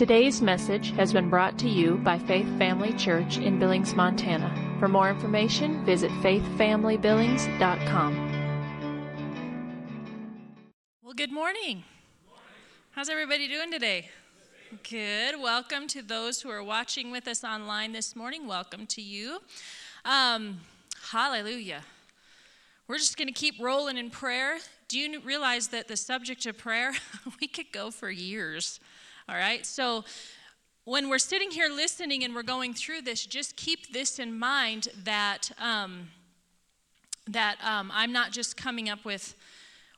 Today's message has been brought to you by Faith Family Church in Billings, Montana. For more information, visit faithfamilybillings.com. Well, good morning. How's everybody doing today? Good. Welcome to those who are watching with us online this morning. Welcome to you. Um, hallelujah. We're just going to keep rolling in prayer. Do you realize that the subject of prayer, we could go for years? All right? So, when we're sitting here listening and we're going through this, just keep this in mind that, um, that um, I'm not just coming up with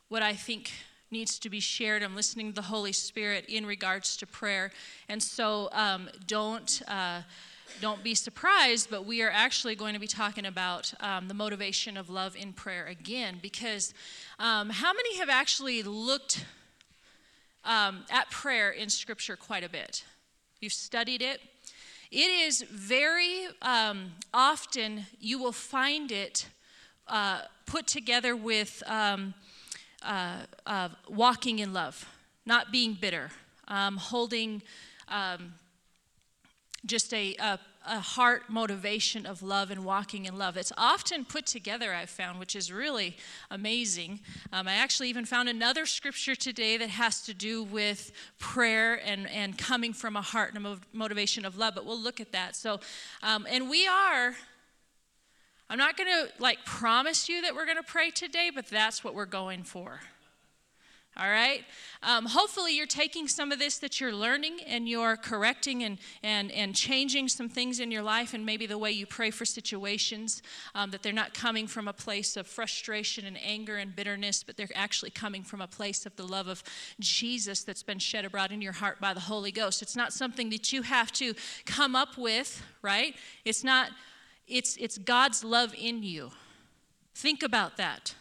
what I think needs to be shared. I'm listening to the Holy Spirit in regards to prayer. And so um, don't. Uh, don't be surprised, but we are actually going to be talking about um, the motivation of love in prayer again. Because um, how many have actually looked um, at prayer in Scripture quite a bit? You've studied it. It is very um, often, you will find it uh, put together with um, uh, uh, walking in love, not being bitter, um, holding just a, a, a, heart motivation of love and walking in love. It's often put together, I've found, which is really amazing. Um, I actually even found another scripture today that has to do with prayer and, and coming from a heart and a motivation of love, but we'll look at that. So, um, and we are. I'm not going to like promise you that we're going to pray today, but that's what we're going for. All right? Um, hopefully, you're taking some of this that you're learning and you're correcting and, and, and changing some things in your life and maybe the way you pray for situations, um, that they're not coming from a place of frustration and anger and bitterness, but they're actually coming from a place of the love of Jesus that's been shed abroad in your heart by the Holy Ghost. It's not something that you have to come up with, right? It's not, it's, it's God's love in you. Think about that.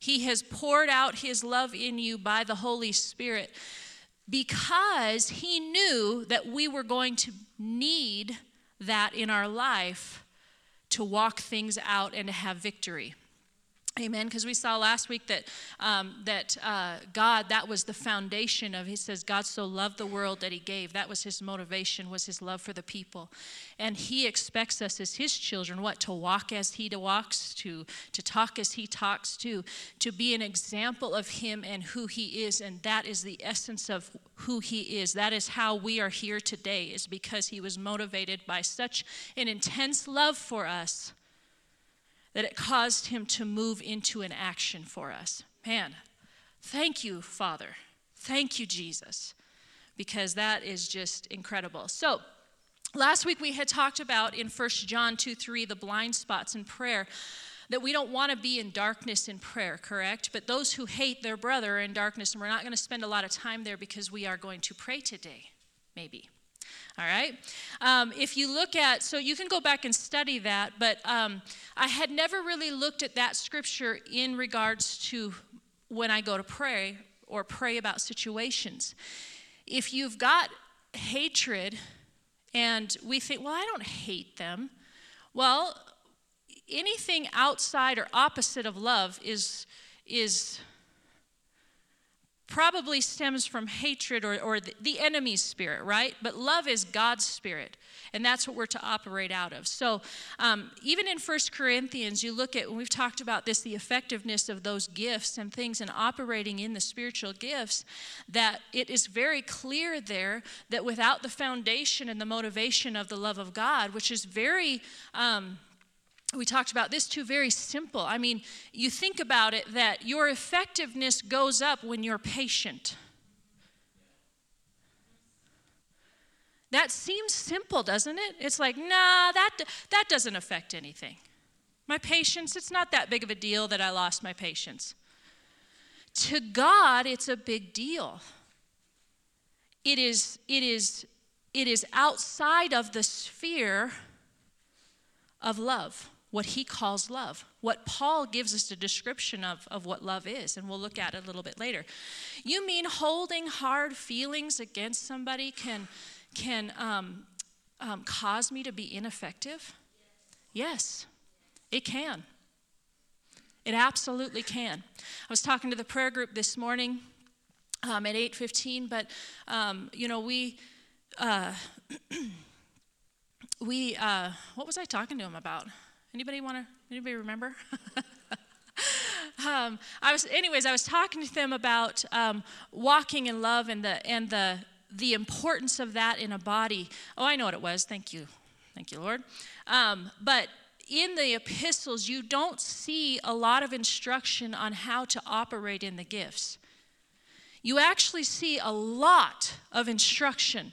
He has poured out His love in you by the Holy Spirit because He knew that we were going to need that in our life to walk things out and to have victory. Amen. Because we saw last week that um, that uh, God that was the foundation of. He says God so loved the world that He gave. That was His motivation. Was His love for the people, and He expects us as His children what to walk as He walks, to to talk as He talks, to to be an example of Him and who He is, and that is the essence of who He is. That is how we are here today. Is because He was motivated by such an intense love for us that it caused him to move into an action for us. Man, thank you, Father. Thank you, Jesus, because that is just incredible. So, last week we had talked about in 1 John 2 3 the blind spots in prayer. That we don't want to be in darkness in prayer, correct? But those who hate their brother are in darkness, and we're not going to spend a lot of time there because we are going to pray today, maybe. All right? Um, if you look at, so you can go back and study that, but um, I had never really looked at that scripture in regards to when I go to pray or pray about situations. If you've got hatred and we think, well, I don't hate them, well, anything outside or opposite of love is, is probably stems from hatred or, or the, enemy's spirit, right? But love is God's spirit, and that's what we're to operate out of. So, um, even in First Corinthians, you look at, when we've talked about this, the effectiveness of those gifts and things and operating in the spiritual gifts, that it is very clear there that without the foundation and the motivation of the love of God, which is very. Um, we talked about this too very simple. I mean you think about it that your effectiveness goes up when you're patient. That seems simple doesn't it? It's like nah that that doesn't affect anything. My patience it's not that big of a deal that i lost my patience. To god it's a big deal. It is it is it is outside of the sphere of love what he calls love, what Paul gives us a description of, of what love is, and we'll look at it a little bit later. You mean holding hard feelings against somebody can, can um, um, cause me to be ineffective? Yes, it can. It absolutely can. I was talking to the prayer group this morning um, at 8:15, but um, you know we uh, we, uh, what was I talking to him about? Anybody want to, anybody remember? um, I was, anyways, I was talking to them about um, walking in love and the, and the, the importance of that in a body. Oh, I know what it was. Thank you. Thank you, Lord. Um, but in the epistles, you don't see a lot of instruction on how to operate in the gifts. You actually see a lot of instruction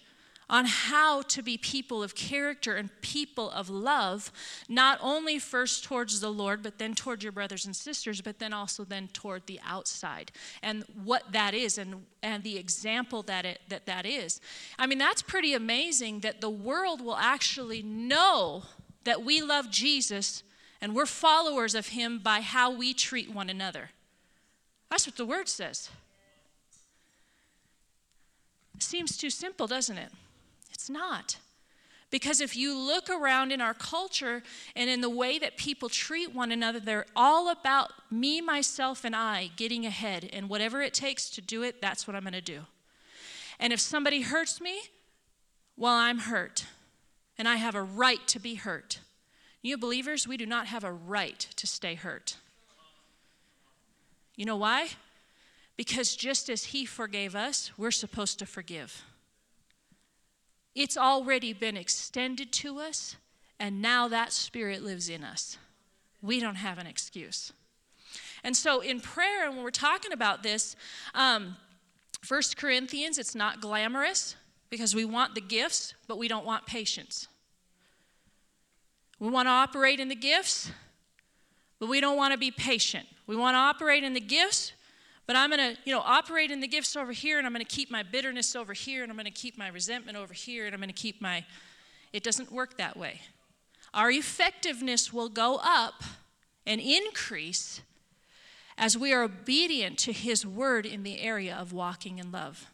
on how to be people of character and people of love, not only first towards the Lord, but then toward your brothers and sisters, but then also then toward the outside and what that is and, and the example that, it, that that is. I mean, that's pretty amazing that the world will actually know that we love Jesus and we're followers of him by how we treat one another. That's what the word says. Seems too simple, doesn't it? It's not. Because if you look around in our culture and in the way that people treat one another, they're all about me, myself, and I getting ahead. And whatever it takes to do it, that's what I'm going to do. And if somebody hurts me, well, I'm hurt. And I have a right to be hurt. You believers, we do not have a right to stay hurt. You know why? Because just as He forgave us, we're supposed to forgive. It's already been extended to us, and now that Spirit lives in us. We don't have an excuse. And so in prayer, and when we're talking about this, um, 1 Corinthians, it's not glamorous because we want the gifts, but we don't want patience. We want to operate in the gifts, but we don't want to be patient. We want to operate in the gifts, but I'm going to, you know, operate in the gifts over here, and I'm going to keep my bitterness over here, and I'm going to keep my resentment over here, and I'm going to keep my. It doesn't work that way. Our effectiveness will go up and increase as we are obedient to His word in the area of walking in love.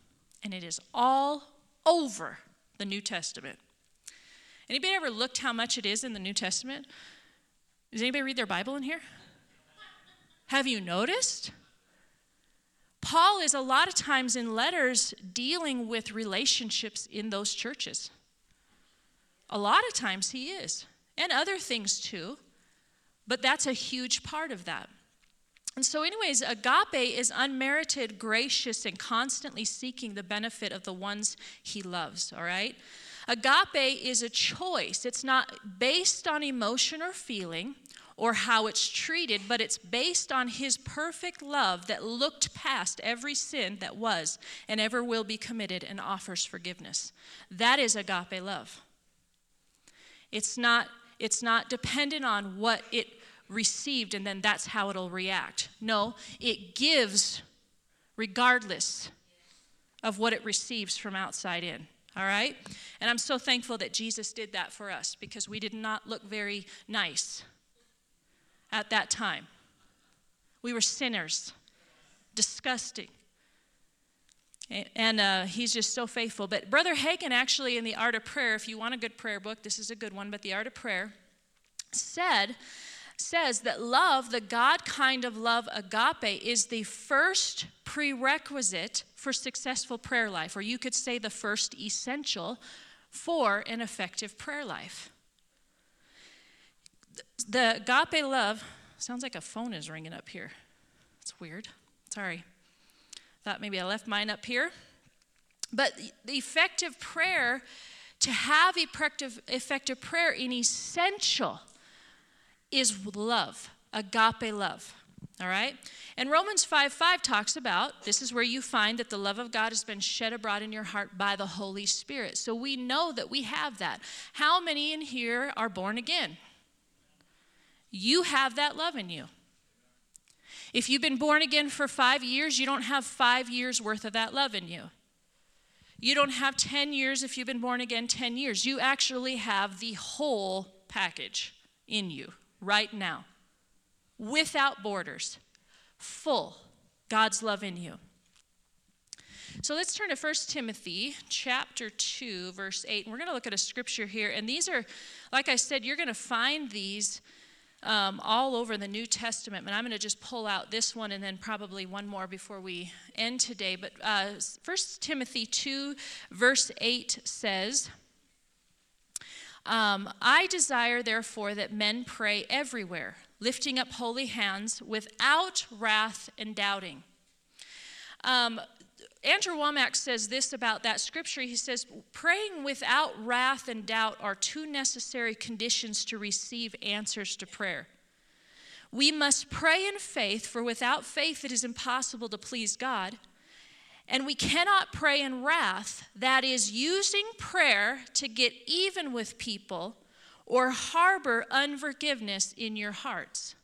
And it is all over the New Testament. Anybody ever looked how much it is in the New Testament? Does anybody read their Bible in here? Have you noticed? Paul is a lot of times in letters dealing with relationships in those churches. A lot of times he is, and other things too, but that's a huge part of that. And so, anyways, agape is unmerited, gracious, and constantly seeking the benefit of the ones he loves, all right? Agape is a choice. It's not based on emotion or feeling, or how it's treated, but it's based on His perfect love that looked past every sin that was and ever will be committed and offers forgiveness. That is agape love. It's not, it's not dependent on what it received and then that's how it'll react. No, it gives regardless of what it receives from outside in. All right? And I'm so thankful that Jesus did that for us because we did not look very nice at that time. We were sinners, disgusting. And uh, he's just so faithful. But Brother Hagin, actually, in The Art of Prayer, if you want a good prayer book, this is a good one, but The Art of Prayer, said, says that love, the God kind of love, agape, is the first prerequisite for successful prayer life, or you could say the first essential for an effective prayer life. The agape love sounds like a phone is ringing up here. It's weird. Sorry. Thought maybe I left mine up here. But the effective prayer, to have effective, effective prayer in essential is love, agape love. All right? And Romans 5 5 talks about this is where you find that the love of God has been shed abroad in your heart by the Holy Spirit. So we know that we have that. How many in here are born again? You have that love in you. If you've been born again for five years, you don't have five years worth of that love in you. You don't have 10 years if you've been born again 10 years. You actually have the whole package in you right now, without borders, full God's love in you. So let's turn to 1 Timothy chapter 2, verse 8. And we're going to look at a scripture here. And these are, like I said, you're going to find these um, all over the New Testament. And I'm going to just pull out this one and then probably one more before we end today. But uh, 1 Timothy 2, verse 8 says, um, I desire, therefore, that men pray everywhere, lifting up holy hands without wrath and doubting. Um, Andrew Wommack says this about that scripture. He says, Praying without wrath and doubt are two necessary conditions to receive answers to prayer. We must pray in faith, for without faith it is impossible to please God. And we cannot pray in wrath, that is, using prayer to get even with people or harbor unforgiveness in your hearts.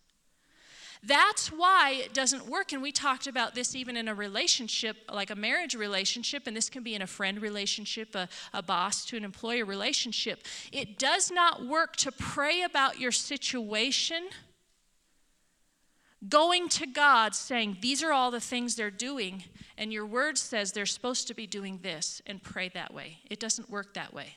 That's why it doesn't work. And we talked about this even in a relationship, like a marriage relationship, and this can be in a friend relationship, a, a boss to an employer relationship. It does not work to pray about your situation going to God saying, These are all the things they're doing, and your word says they're supposed to be doing this, and pray that way. It doesn't work that way.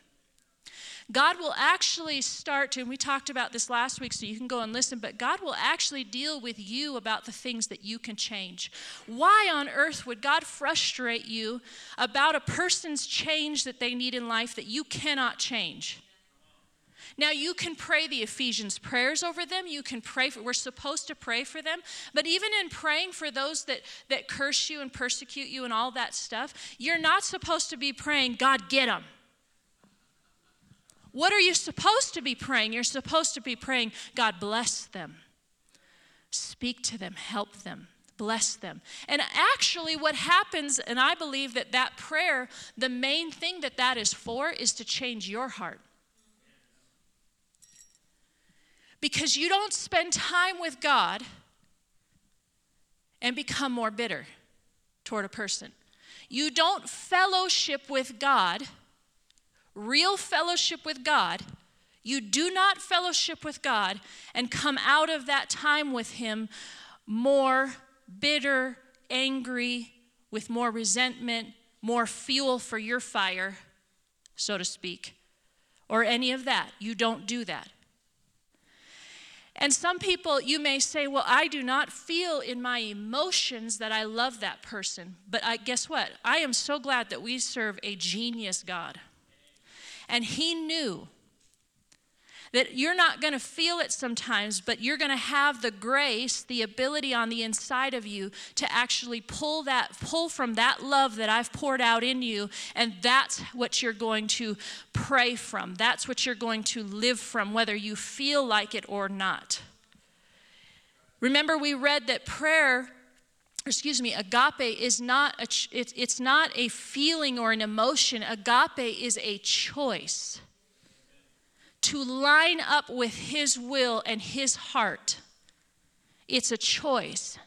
God will actually start to, and we talked about this last week, so you can go and listen, but God will actually deal with you about the things that you can change. Why on earth would God frustrate you about a person's change that they need in life that you cannot change? Now, you can pray the Ephesians prayers over them. You can pray for, we're supposed to pray for them. But even in praying for those that, that curse you and persecute you and all that stuff, you're not supposed to be praying, God, get them. What are you supposed to be praying? You're supposed to be praying, God bless them, speak to them, help them, bless them. And actually, what happens, and I believe that that prayer, the main thing that that is for, is to change your heart. Because you don't spend time with God and become more bitter toward a person. You don't fellowship with God real fellowship with God, you do not fellowship with God and come out of that time with Him more bitter, angry, with more resentment, more fuel for your fire, so to speak, or any of that. You don't do that. And some people, you may say, Well, I do not feel in my emotions that I love that person. But I, guess what? I am so glad that we serve a genius God. And he knew that you're not going to feel it sometimes, but you're going to have the grace, the ability on the inside of you to actually pull that pull from that love that I've poured out in you, and that's what you're going to pray from. That's what you're going to live from whether you feel like it or not. Remember we read that prayer excuse me, agape is not a, it's, it's not a feeling or an emotion. Agape is a choice to line up with His will and His heart. It's a choice.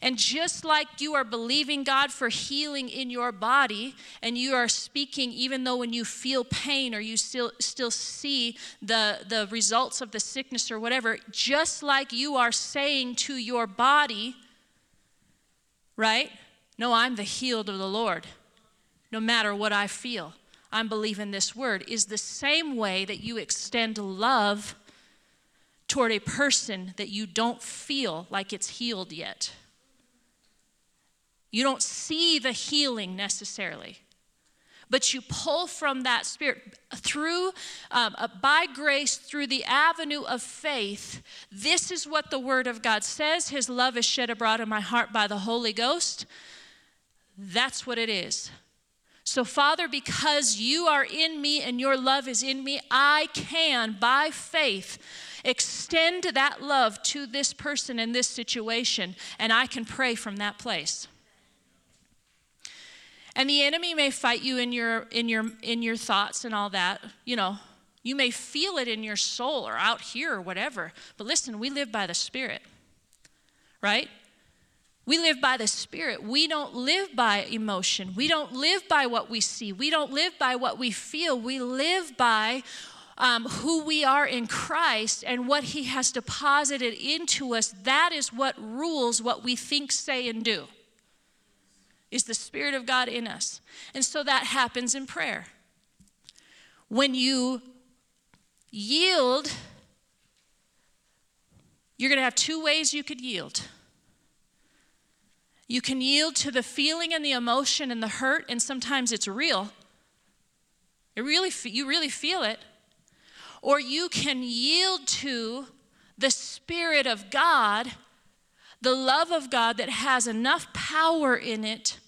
And just like you are believing God for healing in your body, and you are speaking, even though when you feel pain or you still, still see the, the results of the sickness or whatever, just like you are saying to your body, right? No, I'm the healed of the Lord, no matter what I feel. I'm believing this word is the same way that you extend love toward a person that you don't feel like it's healed yet. You don't see the healing necessarily but you pull from that spirit through um, uh, by grace through the avenue of faith. This is what the word of god says. His love is shed abroad in my heart by the holy ghost. That's what it is. So father because you are in me and your love is in me i can by faith extend that love to this person in this situation and i can pray from that place and the enemy may fight you in your in your in your thoughts and all that, you know. You may feel it in your soul or out here or whatever. But listen, we live by the Spirit. Right? We live by the Spirit. We don't live by emotion. We don't live by what we see. We don't live by what we feel. We live by um, who we are in Christ and what He has deposited into us. That is what rules what we think, say, and do is the Spirit of God in us. And so that happens in prayer. When you yield you're going to have two ways you could yield. You can yield to the feeling and the emotion and the hurt, and sometimes it's real. It really, you really feel it. Or you can yield to the Spirit of God, the love of God that has enough power in it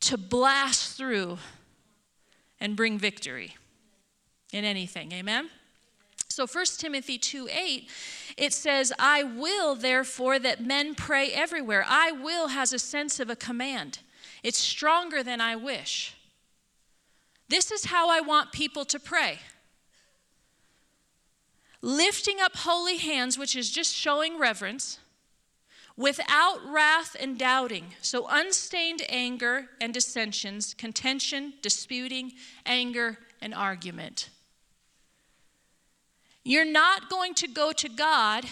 to blast through and bring victory in anything. Amen? So 1 Timothy 2 8, it says, I will, therefore, that men pray everywhere. I will has a sense of a command. It's stronger than I wish. This is how I want people to pray. Lifting up holy hands, which is just showing reverence, without wrath and doubting. So, unstained anger and dissensions, contention, disputing, anger, and argument. You're not going to go to God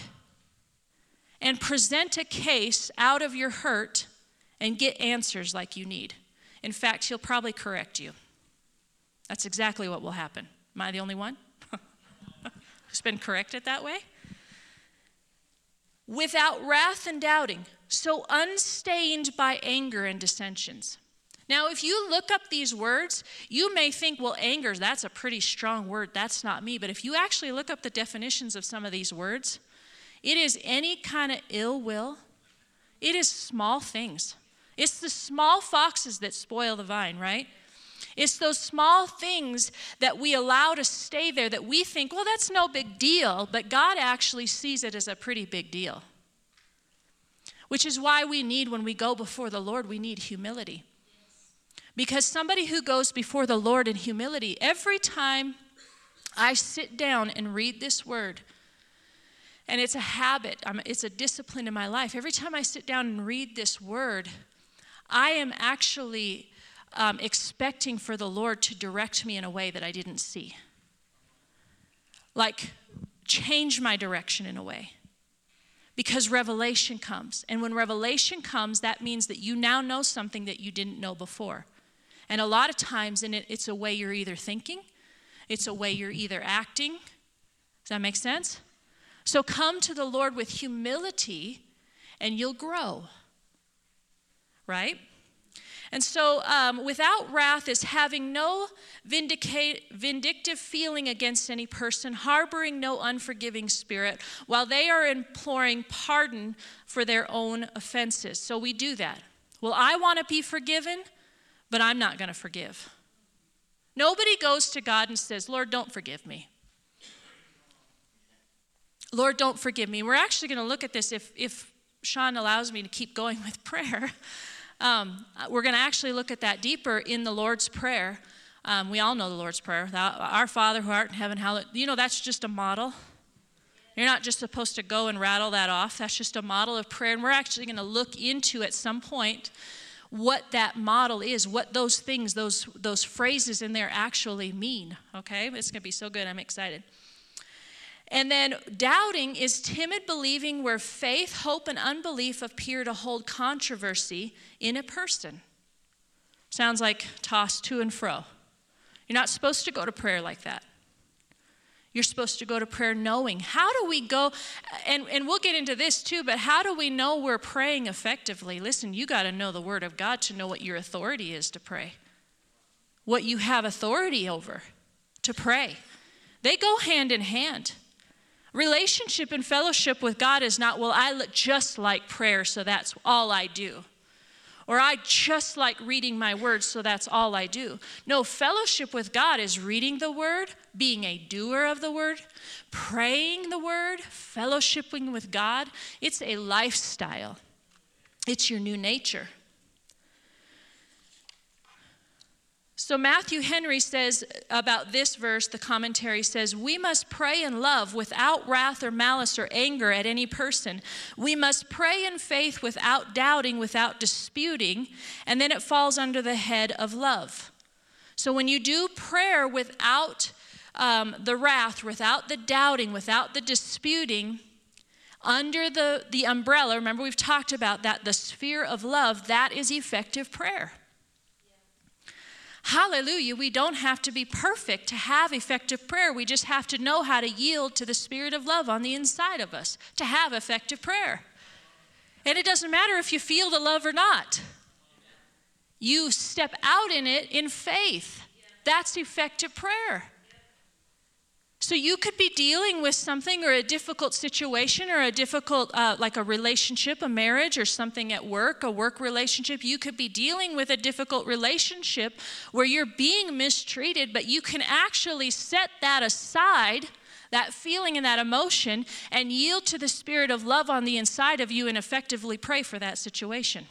and present a case out of your hurt and get answers like you need. In fact, He'll probably correct you. That's exactly what will happen. Am I the only one who's been corrected that way? Without wrath and doubting, so unstained by anger and dissensions. Now, if you look up these words, you may think, well, anger, that's a pretty strong word. That's not me. But if you actually look up the definitions of some of these words, it is any kind of ill will, it is small things. It's the small foxes that spoil the vine, right? It's those small things that we allow to stay there that we think, well, that's no big deal, but God actually sees it as a pretty big deal. Which is why we need, when we go before the Lord, we need humility. Because somebody who goes before the Lord in humility, every time I sit down and read this word, and it's a habit, it's a discipline in my life. Every time I sit down and read this word, I am actually um, expecting for the Lord to direct me in a way that I didn't see. Like, change my direction in a way. Because revelation comes. And when revelation comes, that means that you now know something that you didn't know before. And a lot of times in it, it's a way you're either thinking, it's a way you're either acting. Does that make sense? So come to the Lord with humility and you'll grow. Right? And so, um, without wrath is having no vindictive feeling against any person, harboring no unforgiving spirit, while they are imploring pardon for their own offenses. So, we do that. Well, I want to be forgiven but I'm not going to forgive. Nobody goes to God and says, Lord, don't forgive me. Lord, don't forgive me. We're actually going to look at this if, if Sean allows me to keep going with prayer. Um, we're going to actually look at that deeper in the Lord's Prayer. Um, we all know the Lord's Prayer. Our Father who art in heaven, hallowed. You know, that's just a model. You're not just supposed to go and rattle that off. That's just a model of prayer. And we're actually going to look into at some point what that model is, what those things, those, those phrases in there actually mean. Okay? It's going to be so good. I'm excited. And then doubting is timid believing where faith, hope, and unbelief appear to hold controversy in a person. Sounds like tossed to and fro. You're not supposed to go to prayer like that. You're supposed to go to prayer knowing. How do we go? And, and we'll get into this too, but how do we know we're praying effectively? Listen, you got to know the Word of God to know what your authority is to pray, what you have authority over to pray. They go hand in hand. Relationship and fellowship with God is not, well, I look just like prayer, so that's all I do. Or I just like reading my word, so that's all I do. No, fellowship with God is reading the word, being a doer of the word, praying the word, fellowshipping with God. It's a lifestyle, it's your new nature. So, Matthew Henry says about this verse, the commentary says, We must pray in love without wrath or malice or anger at any person. We must pray in faith without doubting, without disputing, and then it falls under the head of love. So, when you do prayer without um, the wrath, without the doubting, without the disputing, under the, the umbrella, remember we've talked about that, the sphere of love, that is effective prayer. Hallelujah. We don't have to be perfect to have effective prayer. We just have to know how to yield to the spirit of love on the inside of us to have effective prayer. And it doesn't matter if you feel the love or not, you step out in it in faith. That's effective prayer. So you could be dealing with something or a difficult situation or a difficult, uh, like a relationship, a marriage, or something at work, a work relationship. You could be dealing with a difficult relationship where you're being mistreated, but you can actually set that aside, that feeling and that emotion, and yield to the spirit of love on the inside of you and effectively pray for that situation.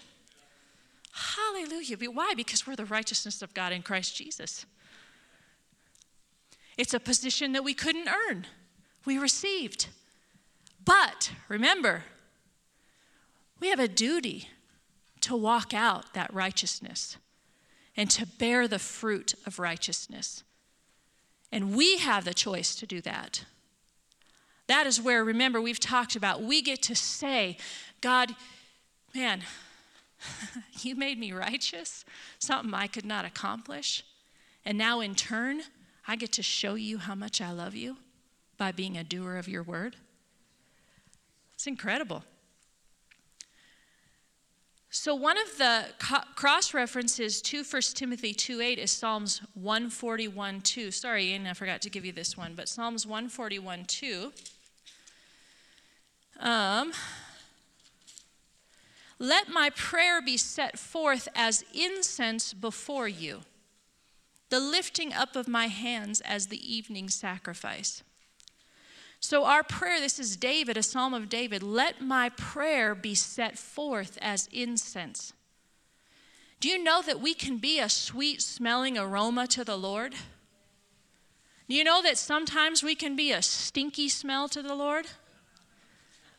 Hallelujah. Why? Because we're the righteousness of God in Christ Jesus. It's a position that we couldn't earn, we received. But remember, we have a duty to walk out that righteousness and to bear the fruit of righteousness. And we have the choice to do that. That is where, remember, we've talked about we get to say, God, man, you made me righteous, something I could not accomplish. And now, in turn, I get to show you how much I love you by being a doer of your word. It's incredible. So one of the co- cross references to 1 Timothy 2:8 is Psalms 141:2. Sorry, and I forgot to give you this one, but Psalms 141:2. Um, let my prayer be set forth as incense before you the lifting up of my hands as the evening sacrifice. So, our prayer this is David, a psalm of David let my prayer be set forth as incense. Do you know that we can be a sweet smelling aroma to the Lord? Do you know that sometimes we can be a stinky smell to the Lord?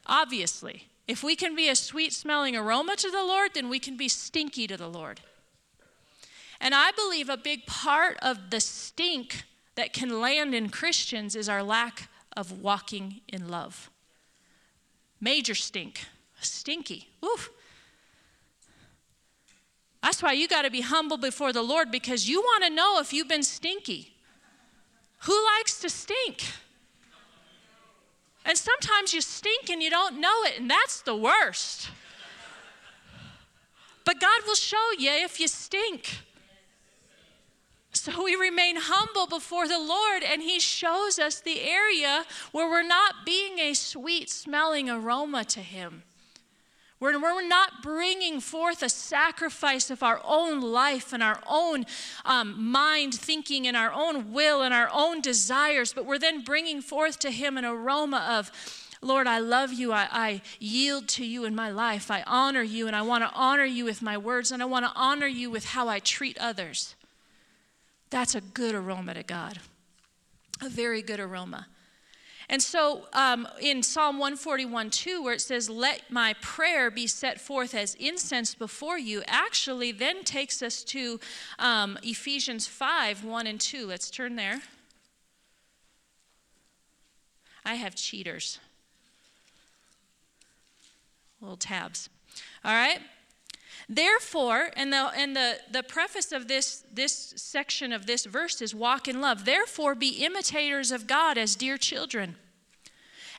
Obviously. If we can be a sweet smelling aroma to the Lord, then we can be stinky to the Lord. And I believe a big part of the stink that can land in Christians is our lack of walking in love. Major stink. Stinky. Oof. That's why you got to be humble before the Lord because you want to know if you've been stinky. Who likes to stink? And sometimes you stink and you don't know it, and that's the worst. But God will show you if you stink. So we remain humble before the Lord, and He shows us the area where we're not being a sweet smelling aroma to Him. Where we're not bringing forth a sacrifice of our own life and our own um, mind thinking and our own will and our own desires, but we're then bringing forth to Him an aroma of, Lord, I love you. I, I, yield to you in my life. I honor you, and I want to honor you with my words, and I want to honor you with how I treat others. That's a good aroma to God, a very good aroma. And so um, in Psalm 141 2, where it says, Let my prayer be set forth as incense before you, actually then takes us to um, Ephesians 5 1 and 2. Let's turn there. I have cheaters, little tabs. All right? Therefore, and the, and the, the preface of this, this section of this verse is walk in love. Therefore, be imitators of God as dear children.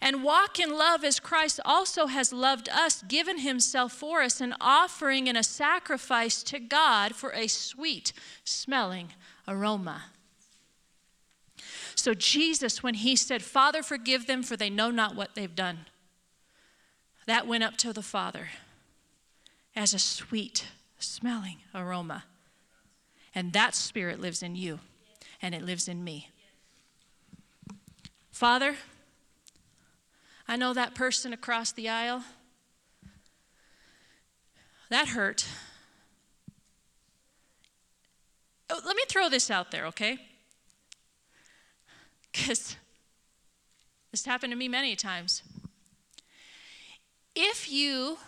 And walk in love as Christ also has loved us, given himself for us, an offering and a sacrifice to God for a sweet smelling aroma. So, Jesus, when he said, Father, forgive them, for they know not what they've done, that went up to the Father as a sweet smelling aroma. And that spirit lives in you, and it lives in me. Father, I know that person across the aisle. That hurt. Oh, let me throw this out there, okay? Because this happened to me many times. If you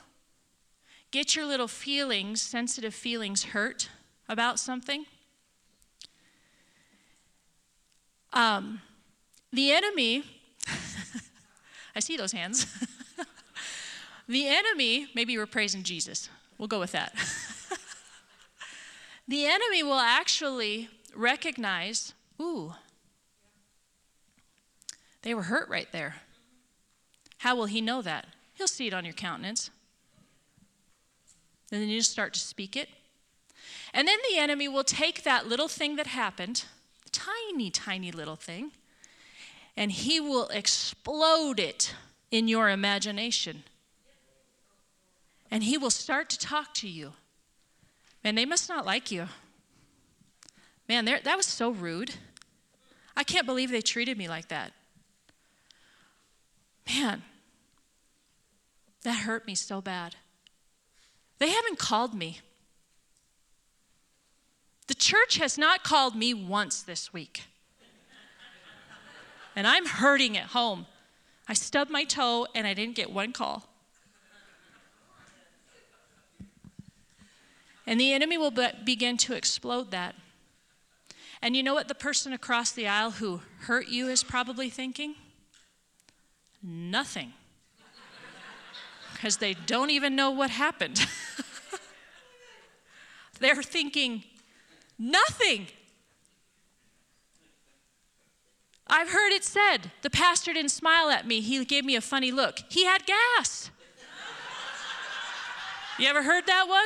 get your little feelings, sensitive feelings, hurt about something, um, the enemy, I see those hands. the enemy, maybe you were praising Jesus. We'll go with that. the enemy will actually recognize, ooh, they were hurt right there. How will he know that? He'll see it on your countenance. And then you just start to speak it. And then the enemy will take that little thing that happened, tiny, tiny little thing, and he will explode it in your imagination. And he will start to talk to you. Man, they must not like you. Man, that was so rude. I can't believe they treated me like that. Man, that hurt me so bad. They haven't called me. The church has not called me once this week. And I'm hurting at home. I stubbed my toe and I didn't get one call. And the enemy will be- begin to explode that. And you know what the person across the aisle who hurt you is probably thinking? Nothing. Because they don't even know what happened. They're thinking, nothing. I've heard it said, the pastor didn't smile at me, he gave me a funny look. He had gas. You ever heard that one?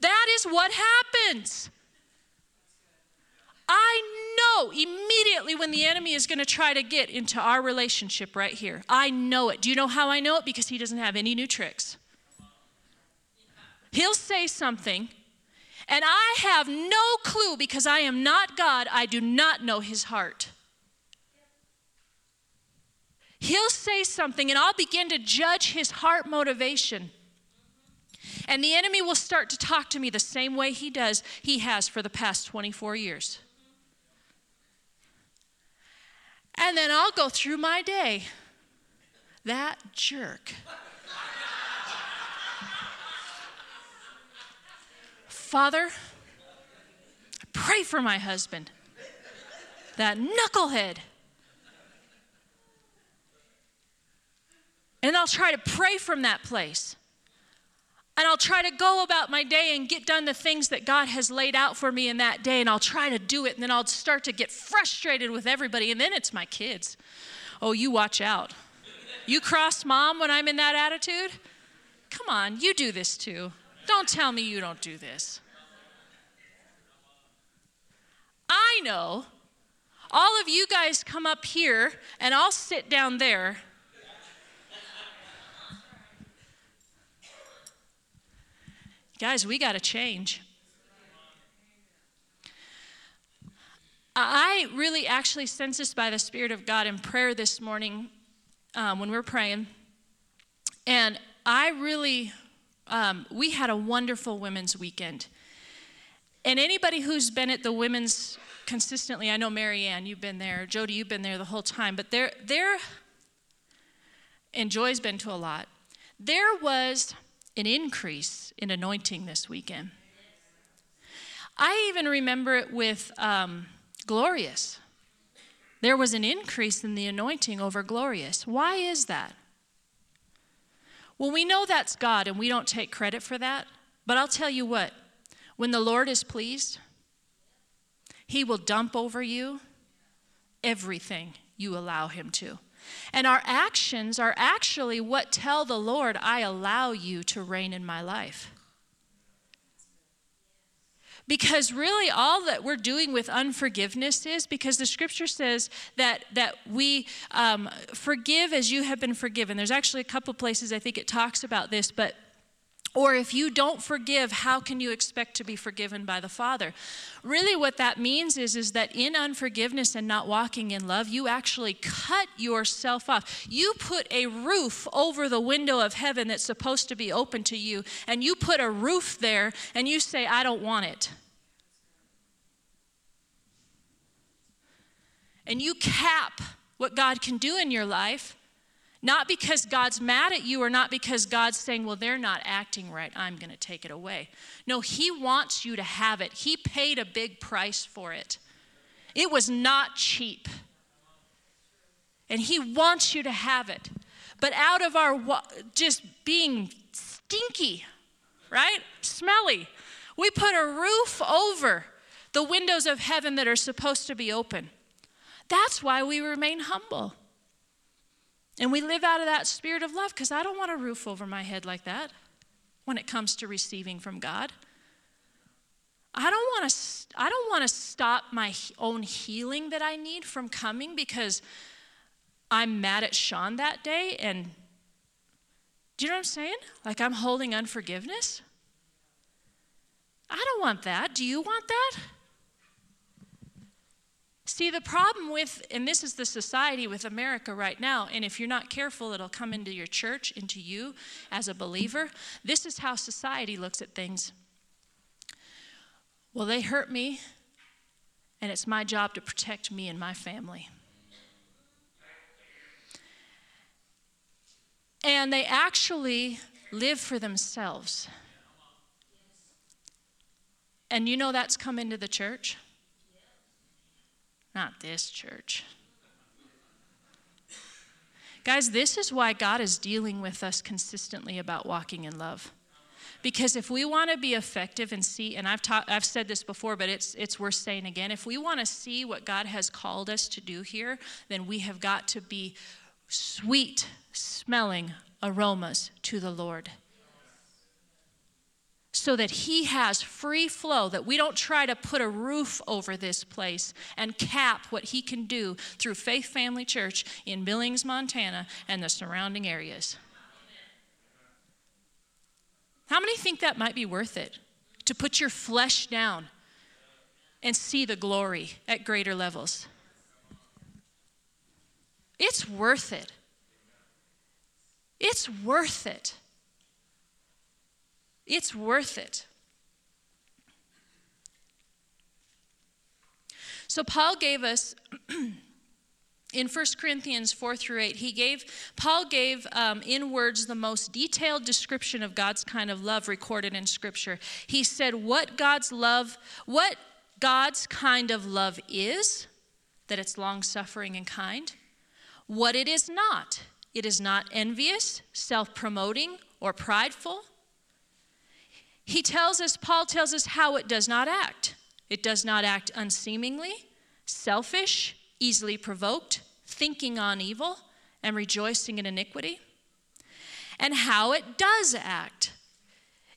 That is what happens. I know immediately when the enemy is going to try to get into our relationship right here. I know it. Do you know how I know it? Because he doesn't have any new tricks. He'll say something, and I have no clue because I am not God. I do not know his heart. He'll say something, and I'll begin to judge his heart motivation. And the enemy will start to talk to me the same way he does, he has for the past 24 years. And then I'll go through my day. That jerk. Father, pray for my husband. That knucklehead. And I'll try to pray from that place. And I'll try to go about my day and get done the things that God has laid out for me in that day, and I'll try to do it, and then I'll start to get frustrated with everybody, and then it's my kids. Oh, you watch out. You cross mom when I'm in that attitude? Come on, you do this too. Don't tell me you don't do this. I know all of you guys come up here, and I'll sit down there Guys, we got to change. I really actually sense this by the Spirit of God in prayer this morning um, when we are praying. And I really, um, we had a wonderful women's weekend. And anybody who's been at the women's consistently, I know Marianne, you've been there, Jody, you've been there the whole time, but there, there, and Joy's been to a lot. There was an increase in anointing this weekend. I even remember it with um, Glorious. There was an increase in the anointing over Glorious. Why is that? Well, we know that's God and we don't take credit for that. But I'll tell you what, when the Lord is pleased, He will dump over you everything you allow Him to. And our actions are actually what tell the Lord, I allow you to reign in my life. Because really, all that we're doing with unforgiveness is because the scripture says that, that we um, forgive as you have been forgiven. There's actually a couple places I think it talks about this, but or if you don't forgive, how can you expect to be forgiven by the Father? Really, what that means is, is that in unforgiveness and not walking in love, you actually cut yourself off. You put a roof over the window of heaven that's supposed to be open to you, and you put a roof there, and you say, I don't want it. And you cap what God can do in your life not because God's mad at you or not because God's saying, well, they're not acting right, I'm going to take it away. No, He wants you to have it. He paid a big price for it. It was not cheap. And He wants you to have it. But out of our just being stinky, right? Smelly. We put a roof over the windows of heaven that are supposed to be open. That's why we remain humble. And we live out of that spirit of love because I don't want a roof over my head like that when it comes to receiving from God. I don't want to I don't want to stop my own healing that I need from coming because I'm mad at Sean that day and do you know what I'm saying? Like I'm holding unforgiveness? I don't want that. Do you want that? See, the problem with, and this is the society with America right now, and if you're not careful, it'll come into your church, into you as a believer. This is how society looks at things. Well, they hurt me, and it's my job to protect me and my family. And they actually live for themselves. And you know that's come into the church? Not this church. Guys, this is why God is dealing with us consistently about walking in love. Because if we want to be effective and see, and I've, ta- I've said this before, but it's, it's worth saying again, if we want to see what God has called us to do here, then we have got to be sweet smelling aromas to the Lord so that He has free flow, that we don't try to put a roof over this place and cap what He can do through Faith Family Church in Billings, Montana, and the surrounding areas. How many think that might be worth it? To put your flesh down and see the glory at greater levels. It's worth it. It's worth it. It's worth it. So, Paul gave us. in 1 corinthians 4 through 8 he gave paul gave um, in words the most detailed description of god's kind of love recorded in scripture he said what god's love what god's kind of love is that it's long suffering and kind what it is not it is not envious self-promoting or prideful he tells us, Paul tells us how it does not act. It does not act unseemingly, selfish, easily provoked, thinking on evil, and rejoicing in iniquity. And how it does act.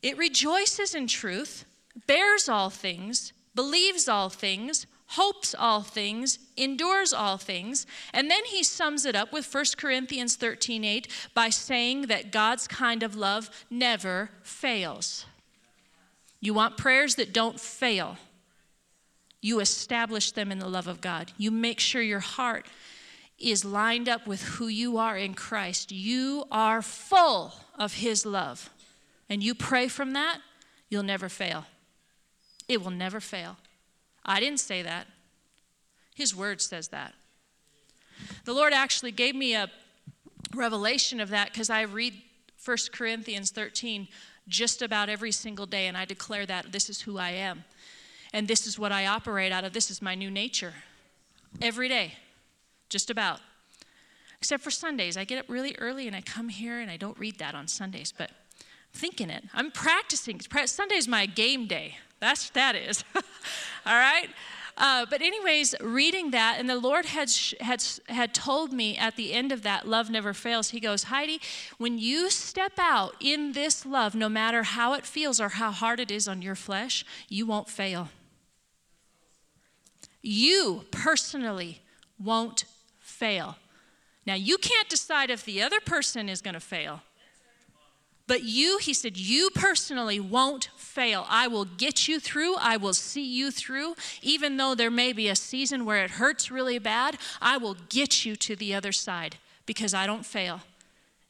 It rejoices in truth, bears all things, believes all things, hopes all things, endures all things. And then he sums it up with 1 Corinthians 13 8 by saying that God's kind of love never fails. You want prayers that don't fail. You establish them in the love of God. You make sure your heart is lined up with who you are in Christ. You are full of His love. And you pray from that, you'll never fail. It will never fail. I didn't say that. His word says that. The Lord actually gave me a revelation of that because I read 1 Corinthians 13 just about every single day, and I declare that this is who I am. And this is what I operate out of. This is my new nature. Every day, just about. Except for Sundays. I get up really early and I come here and I don't read that on Sundays, but I'm thinking it. I'm practicing. Sunday's my game day. That's that is. All right? Uh, but anyways, reading that, and the Lord had, had, had told me at the end of that, love never fails. He goes, Heidi, when you step out in this love, no matter how it feels or how hard it is on your flesh, you won't fail. You personally won't fail. Now, you can't decide if the other person is going to fail. But you, he said, you personally won't fail. I will get you through. I will see you through. Even though there may be a season where it hurts really bad, I will get you to the other side because I don't fail.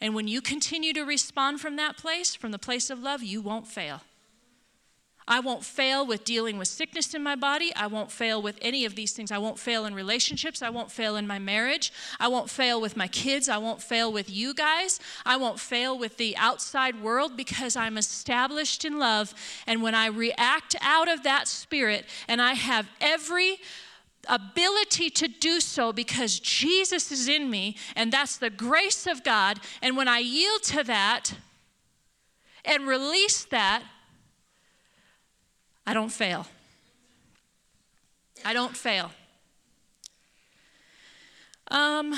And when you continue to respond from that place, from the place of love, you won't fail. I won't fail with dealing with sickness in my body. I won't fail with any of these things. I won't fail in relationships. I won't fail in my marriage. I won't fail with my kids. I won't fail with you guys. I won't fail with the outside world because I'm established in love. And when I react out of that spirit and I have every ability to do so because Jesus is in me, and that's the grace of God. And when I yield to that, and release that, I don't fail. I don't fail. Um,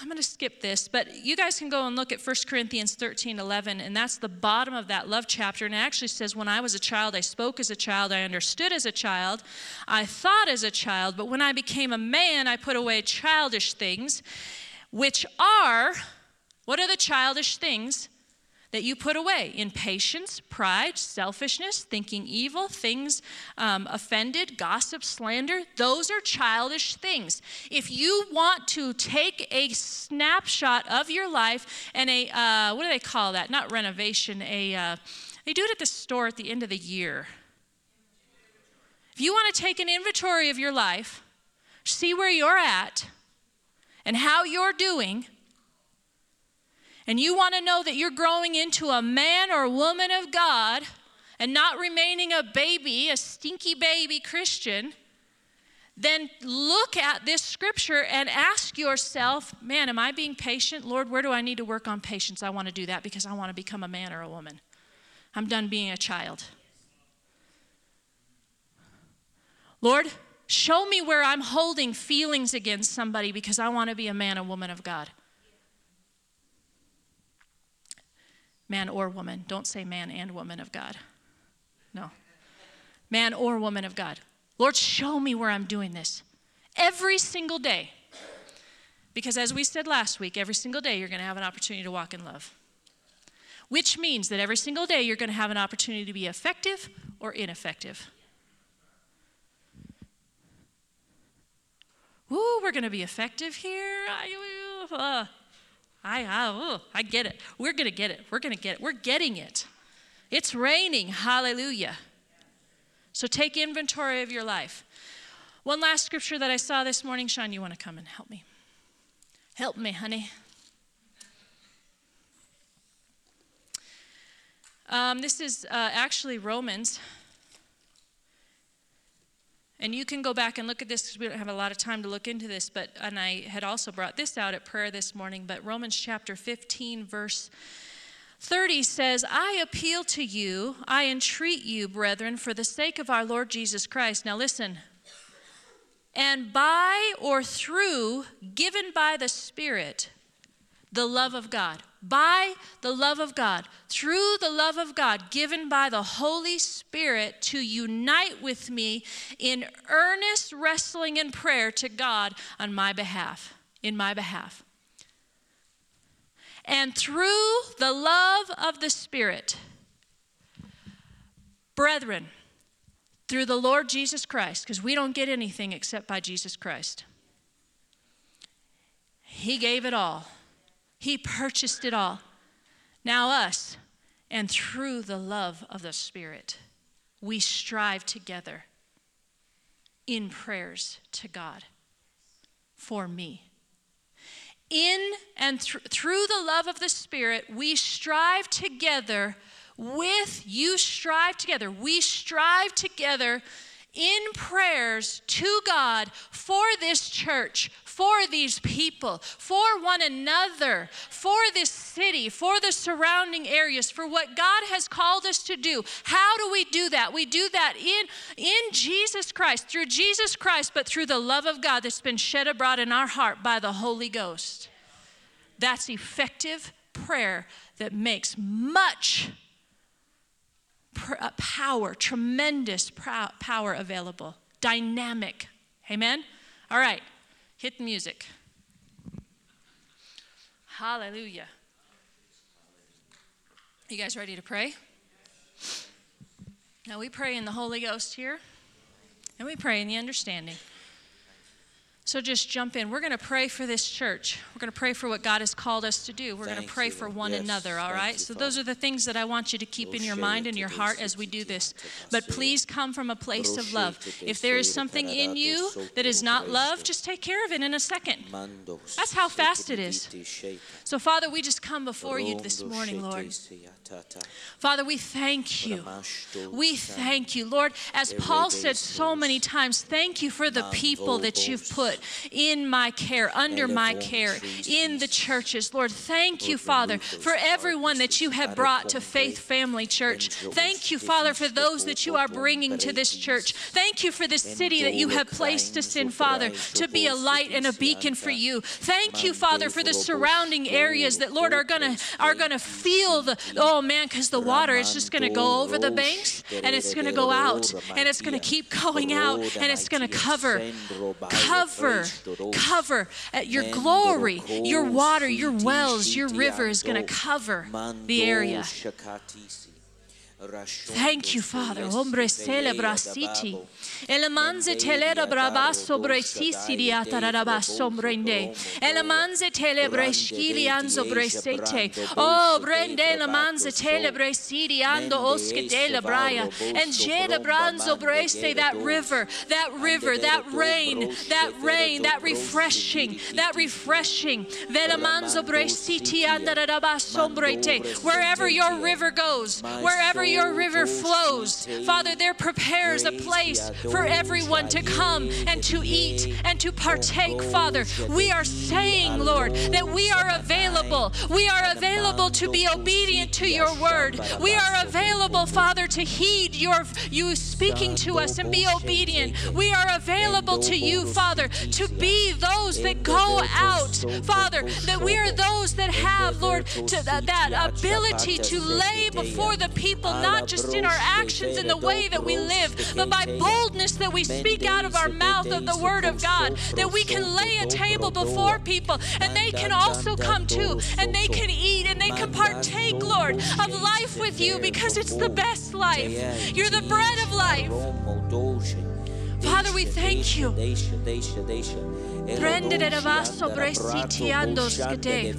I'm going to skip this, but you guys can go and look at 1 Corinthians 13 11, and that's the bottom of that love chapter. And it actually says, When I was a child, I spoke as a child, I understood as a child, I thought as a child, but when I became a man, I put away childish things, which are, what are the childish things? That you put away impatience, pride, selfishness, thinking evil, things um, offended, gossip, slander. Those are childish things. If you want to take a snapshot of your life and a, uh, what do they call that? Not renovation, a, uh, they do it at the store at the end of the year. If you want to take an inventory of your life, see where you're at and how you're doing and you want to know that you're growing into a man or woman of God and not remaining a baby, a stinky baby Christian, then look at this scripture and ask yourself, man, am I being patient? Lord, where do I need to work on patience? I want to do that because I want to become a man or a woman. I'm done being a child. Lord, show me where I'm holding feelings against somebody because I want to be a man or woman of God. Man or woman. Don't say man and woman of God. No. Man or woman of God. Lord, show me where I'm doing this every single day. Because as we said last week, every single day you're going to have an opportunity to walk in love. Which means that every single day you're going to have an opportunity to be effective or ineffective. Ooh, we're going to be effective here. Uh, I, I, oh, I get it. We're going to get it. We're going to get it. We're getting it. It's raining. Hallelujah. So take inventory of your life. One last scripture that I saw this morning. Sean, you want to come and help me? Help me, honey. Um, this is uh, actually Romans and you can go back and look at this because we don't have a lot of time to look into this, but and I had also brought this out at prayer this morning, but Romans chapter 15 verse 30 says, I appeal to you, I entreat you, brethren, for the sake of our Lord Jesus Christ. Now listen. And by or through, given by the Spirit, the love of God by the love of God, through the love of God given by the Holy Spirit to unite with me in earnest wrestling and prayer to God on my behalf, in my behalf. And through the love of the Spirit, brethren, through the Lord Jesus Christ, because we don't get anything except by Jesus Christ. He gave it all. He purchased it all. Now, us, and through the love of the Spirit, we strive together in prayers to God for me. In and th- through the love of the Spirit, we strive together with you, strive together. We strive together in prayers to God for this church, for these people, for one another, for this city, for the surrounding areas, for what God has called us to do. How do we do that? We do that in, in Jesus Christ, through Jesus Christ, but through the love of God that's been shed abroad in our heart by the Holy Ghost. That's effective prayer that makes much uh, power, tremendous power available, dynamic. Amen? All right. Hit music. Hallelujah. You guys ready to pray? Now we pray in the Holy Ghost here, and we pray in the understanding. So just jump in. We're going to pray for this church. We're going to pray for what God has called us to do. We're going to pray for one yes, another, all right? So those are the things that I want you to keep in your mind and your heart as we do this. But please come from a place of love. If there is something in you that is not love, just take care of it in a second. That's how fast it is. So, Father, we just come before you this morning, Lord. Father, we thank you. We thank you. Lord, as Paul said so many times, thank you for the people that you've put put in my care, under my care, in the churches. Lord, thank you, Father, for everyone that you have brought to Faith Family Church. Thank you, Father, for those that you are bringing to this church. Thank you for this city that you have placed us in, Father, to be a light and a beacon for you. Thank you, Father, for the surrounding areas that, Lord, are gonna are gonna feel the oh man, because the water is just gonna go over the banks and it's gonna go out and it's gonna keep going out and it's gonna cover, cover, cover at uh, your glory, your water, your wells, your river is gonna cover the area. Thank you, Father. Hombre celebra city. Elemanze telera braba sobre sisi ataraba sombrende. Elemanze telebre skili anzo bresete. Oh, brende elemanze telebre sidi ando oske dele braya. And jeda branzo breste that river, that river, that rain, that rain, that refreshing, that refreshing. Velamanzo bresiti andaraba sombrete. Wherever your river goes, wherever your river flows, Father, there prepares a place for everyone to come and to eat and to partake, Father. We are saying, Lord, that we are available. We are available to be obedient to your word. We are available, Father, to heed your you speaking to us and be obedient. We are available to you, Father, to be those that go out, Father, that we are those that have, Lord, to, that, that ability to lay before the people, not just in our actions and the way that we live, but by boldness that we speak out of our mouth of the Word of God, that we can lay a table before people and they can also come too and they can eat and they can partake, Lord, of life with you because it's the best life. You're the bread of life. Father, we thank you. Prendere vaso bresiti andoskete.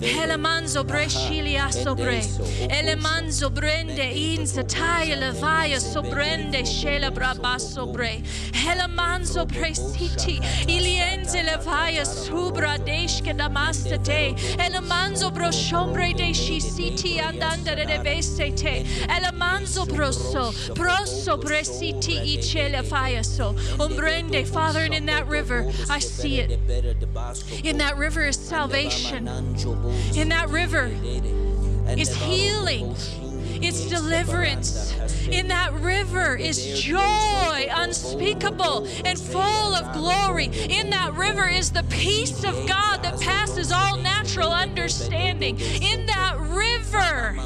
Hele manzo brescilia sobre. Ele manzo brende in satai levaya sobrende shela braba sobre. Hele manzo bresiti ilienze levaya subra deshke damastate. Ele manzo broshombre de shisiti andandere de vesete. Ele manzo broso. Broso bresiti ichele fire so. Umbrende, Father, in that river I see it. In that river is salvation. In that river is healing. It's deliverance. In that river is joy unspeakable and full of glory. In that river is the peace of God that passes all natural understanding. In that river,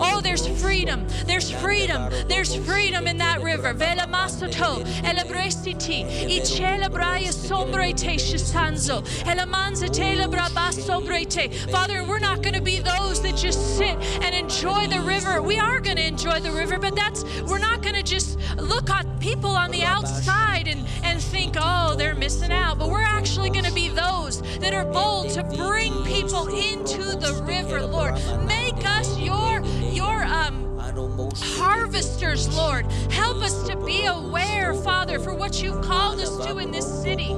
oh, there's freedom. There's freedom. There's freedom in that river. Velamasoto, elebresiti, icelebraia sombrete shisanzo, elamanza telebrabas Father, we're not going to be those that just sit and enjoy the river. We are going to enjoy the river, but that's we're not going to just look at people on the outside and, and think, oh, they're missing out. But we're actually going to be those that are bold to bring people into the river, Lord. Make us your your um harvesters, Lord. Help us to be aware, Father, for what you've called us to in this city.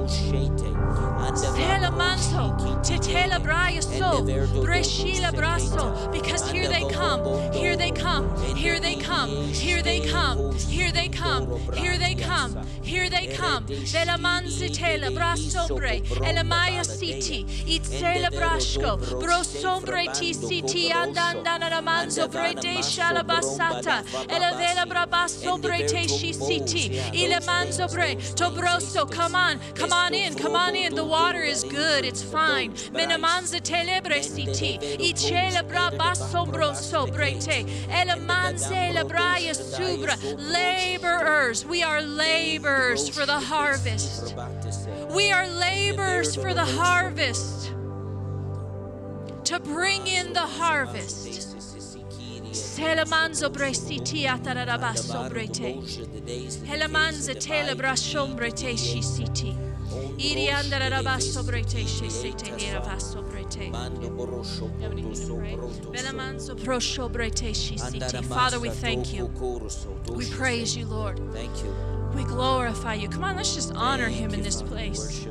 Tela manso, tetela brayaso, breshila braso, because here they come, here they come, here they come, here they come, here they come, here they come, here they come. Vela manzitela brasombre, elamaya city, itzela brashko, brosombre ti city. Andandana manzo brede shalabasata, elavela brabasombre te shi city, ile manzo bre, tobroso, come on, come on in, come on in, the water is good, it's fine. Menamanza telebre siti, i celebra basombro sobrete, elemanze lebraya subra, laborers. We are laborers for the harvest. We are laborers for the harvest. To bring in the harvest. Selemanzo bresiti atararabaso brete. Helemanze telebra sombrete shisiti. Iri andarabaso brete shisite niravaso brete. Velamanzo prosho brete shisiti. Father, we thank you. We praise you, Lord. Thank you. We glorify you. Come on, let's just honor him in this place.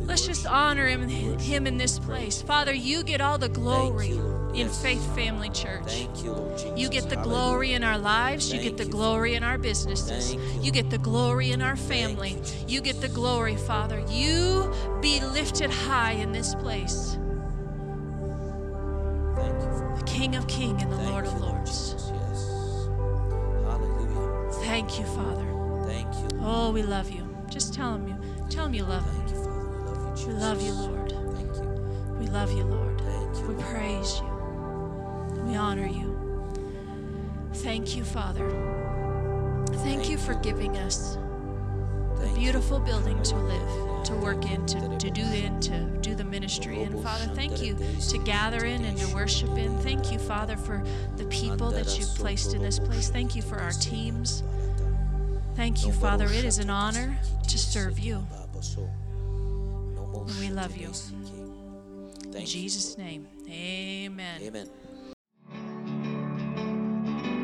Let's just honor him, him in this place. Father, you get all the glory. In Faith Family Church. Thank you, Lord Jesus. You get the glory in our lives. You get the glory in our businesses. Thank you, You get the glory in our family. you, You get the glory, Father. You be lifted high in this place. Thank you, Father. The King of Kings and the Thank Lord of Lords. Yes. Hallelujah. Thank you, Father. Thank you. Oh, we love you. Just tell him you. Tell him you love him. Thank you, Father. We love you, Jesus. We love you, Lord. Thank you. We love you, Lord. Thank you. We praise you. We honor you. Thank you, Father. Thank, Thank you for giving us a beautiful building to live, to work in, to, to do in, to do the ministry in. Father, thank you to gather in and to worship in. Thank you, Father, for the people that you've placed in this place. Thank you for our teams. Thank you, Father. It is an honor to serve you. And we love you. In. Jesus' name, amen. Amen.